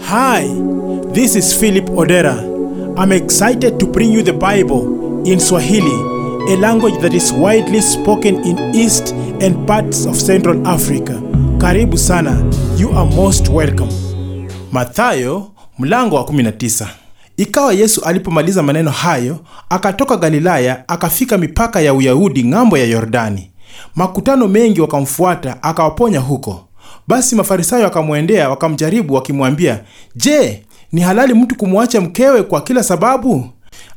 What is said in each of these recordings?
Hi, this is Philip Odera. I'm excited to bring you the Bible in Swahili, a language that is widely spoken in East and parts of Central Africa. Karibu sana. You are most welcome. Mathayo mlango wa 19. Ikawa Yesu alipomaliza maneno hayo, akatoka Galilaya akafika mipaka ya Uyahudi ng'ambo ya Yordani. Makutano mengi wakamfuata, akawaponya huko. Basi Mafarisayo wakamwendea wakamjaribu, wakimwambia, Je, ni halali mtu kumwacha mkewe kwa kila sababu?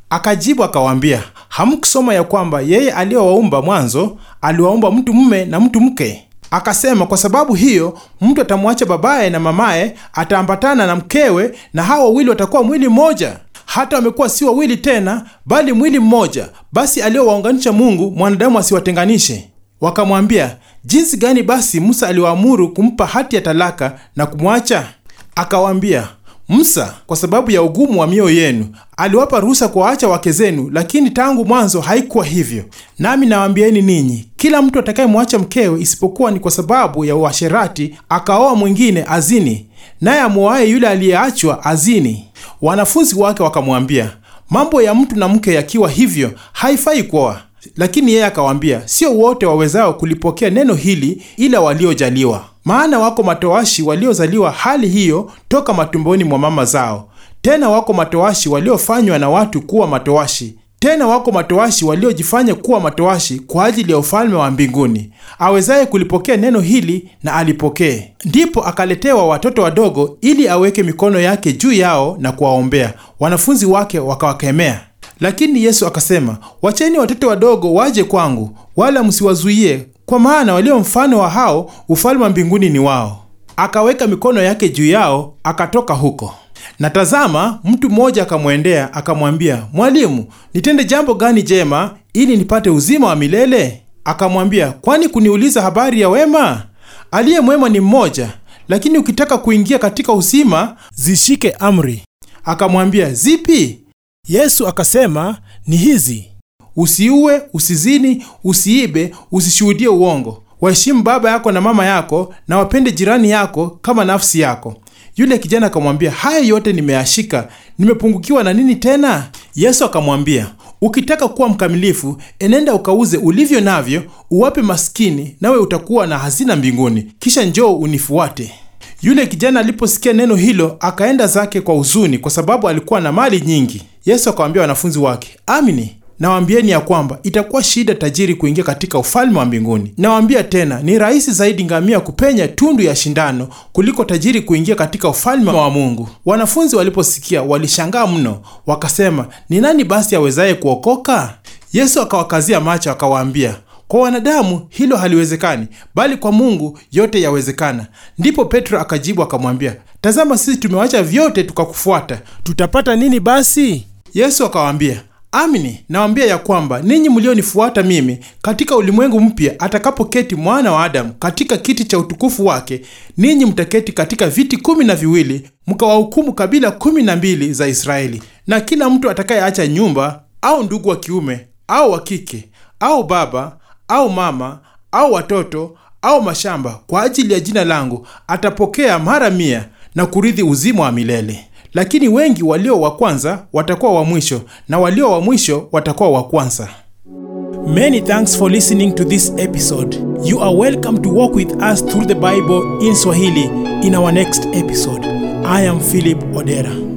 Akajibu akawaambia, hamkusoma ya kwamba yeye aliyowaumba mwanzo aliwaumba mtu mume na mtu mke? Akasema, kwa sababu hiyo mtu atamwacha babaye na mamaye, ataambatana na mkewe, na hawa wawili watakuwa mwili mmoja. Hata wamekuwa si wawili tena, bali mwili mmoja. Basi aliyowaunganisha Mungu, mwanadamu asiwatenganishe. Wakamwambia, jinsi gani basi Musa aliwaamuru kumpa hati ya talaka na kumwacha? Akawaambia, Musa kwa sababu ya ugumu wa mioyo yenu aliwapa ruhusa kuwaacha wake zenu, lakini tangu mwanzo haikuwa hivyo. Nami nawaambieni ninyi, kila mtu atakayemwacha mkewe, isipokuwa ni kwa sababu ya uasherati, akaoa mwingine, azini; naye amuoaye yule aliyeachwa azini. Wanafunzi wake wakamwambia, mambo ya mtu na mke yakiwa hivyo, haifai kuoa. Lakini yeye akawaambia, sio wote wawezao kulipokea neno hili, ila waliojaliwa. Maana wako matowashi waliozaliwa hali hiyo toka matumboni mwa mama zao; tena wako matowashi waliofanywa na watu kuwa matowashi; tena wako matowashi waliojifanya kuwa matowashi kwa ajili ya ufalme wa mbinguni. Awezaye kulipokea neno hili na alipokee. Ndipo akaletewa watoto wadogo, ili aweke mikono yake juu yao na kuwaombea. Wanafunzi wake wakawakemea. Lakini Yesu akasema, wacheni watoto wadogo waje kwangu, wala msiwazuie, kwa maana walio mfano wa hao ufalme wa mbinguni ni wao. Akaweka mikono yake juu yao, akatoka huko. Na tazama, mtu mmoja akamwendea akamwambia, Mwalimu, nitende jambo gani jema ili nipate uzima wa milele? Akamwambia, kwani kuniuliza habari ya wema? Aliye mwema ni mmoja, lakini ukitaka kuingia katika uzima, zishike amri. Akamwambia, zipi? Yesu akasema, ni hizi: usiue, usizini, usiibe, usishuhudie uongo, waheshimu baba yako na mama yako, na wapende jirani yako kama nafsi yako. Yule kijana akamwambia, haya yote nimeyashika, nimepungukiwa na nini tena? Yesu akamwambia, ukitaka kuwa mkamilifu, enenda ukauze ulivyo navyo, uwape maskini, nawe utakuwa na hazina mbinguni, kisha njoo unifuate. Yule kijana aliposikia neno hilo akaenda zake kwa huzuni, kwa sababu alikuwa na mali nyingi. Yesu akawaambia wanafunzi wake, amini nawaambieni ya kwamba itakuwa shida tajiri kuingia katika ufalme wa mbinguni. Nawaambia tena, ni rahisi zaidi ngamia kupenya tundu ya shindano kuliko tajiri kuingia katika ufalme wa Mungu. Wanafunzi waliposikia walishangaa mno, wakasema, ni nani basi awezaye kuokoka? Yesu akawakazia macho akawaambia, kwa wanadamu hilo haliwezekani, bali kwa Mungu yote yawezekana. Ndipo Petro akajibu akamwambia, tazama, sisi tumewacha vyote tukakufuata, tutapata nini basi? Yesu akawaambia, amini nawaambia ya kwamba ninyi mlionifuata mimi, katika ulimwengu mpya atakapoketi mwana wa Adamu katika kiti cha utukufu wake, ninyi mtaketi katika viti kumi na viwili mkawahukumu kabila kumi na mbili za Israeli. Na kila mtu atakayeacha nyumba au ndugu wa kiume au wa kike au baba au mama au watoto au mashamba kwa ajili ya jina langu atapokea mara mia na kurithi uzima wa milele. Lakini wengi walio wa kwanza watakuwa wa mwisho, na walio wa mwisho watakuwa wa kwanza. Many thanks for listening to this episode. You are welcome to walk with us through the Bible in Swahili in our next episode. I am Philip Odera.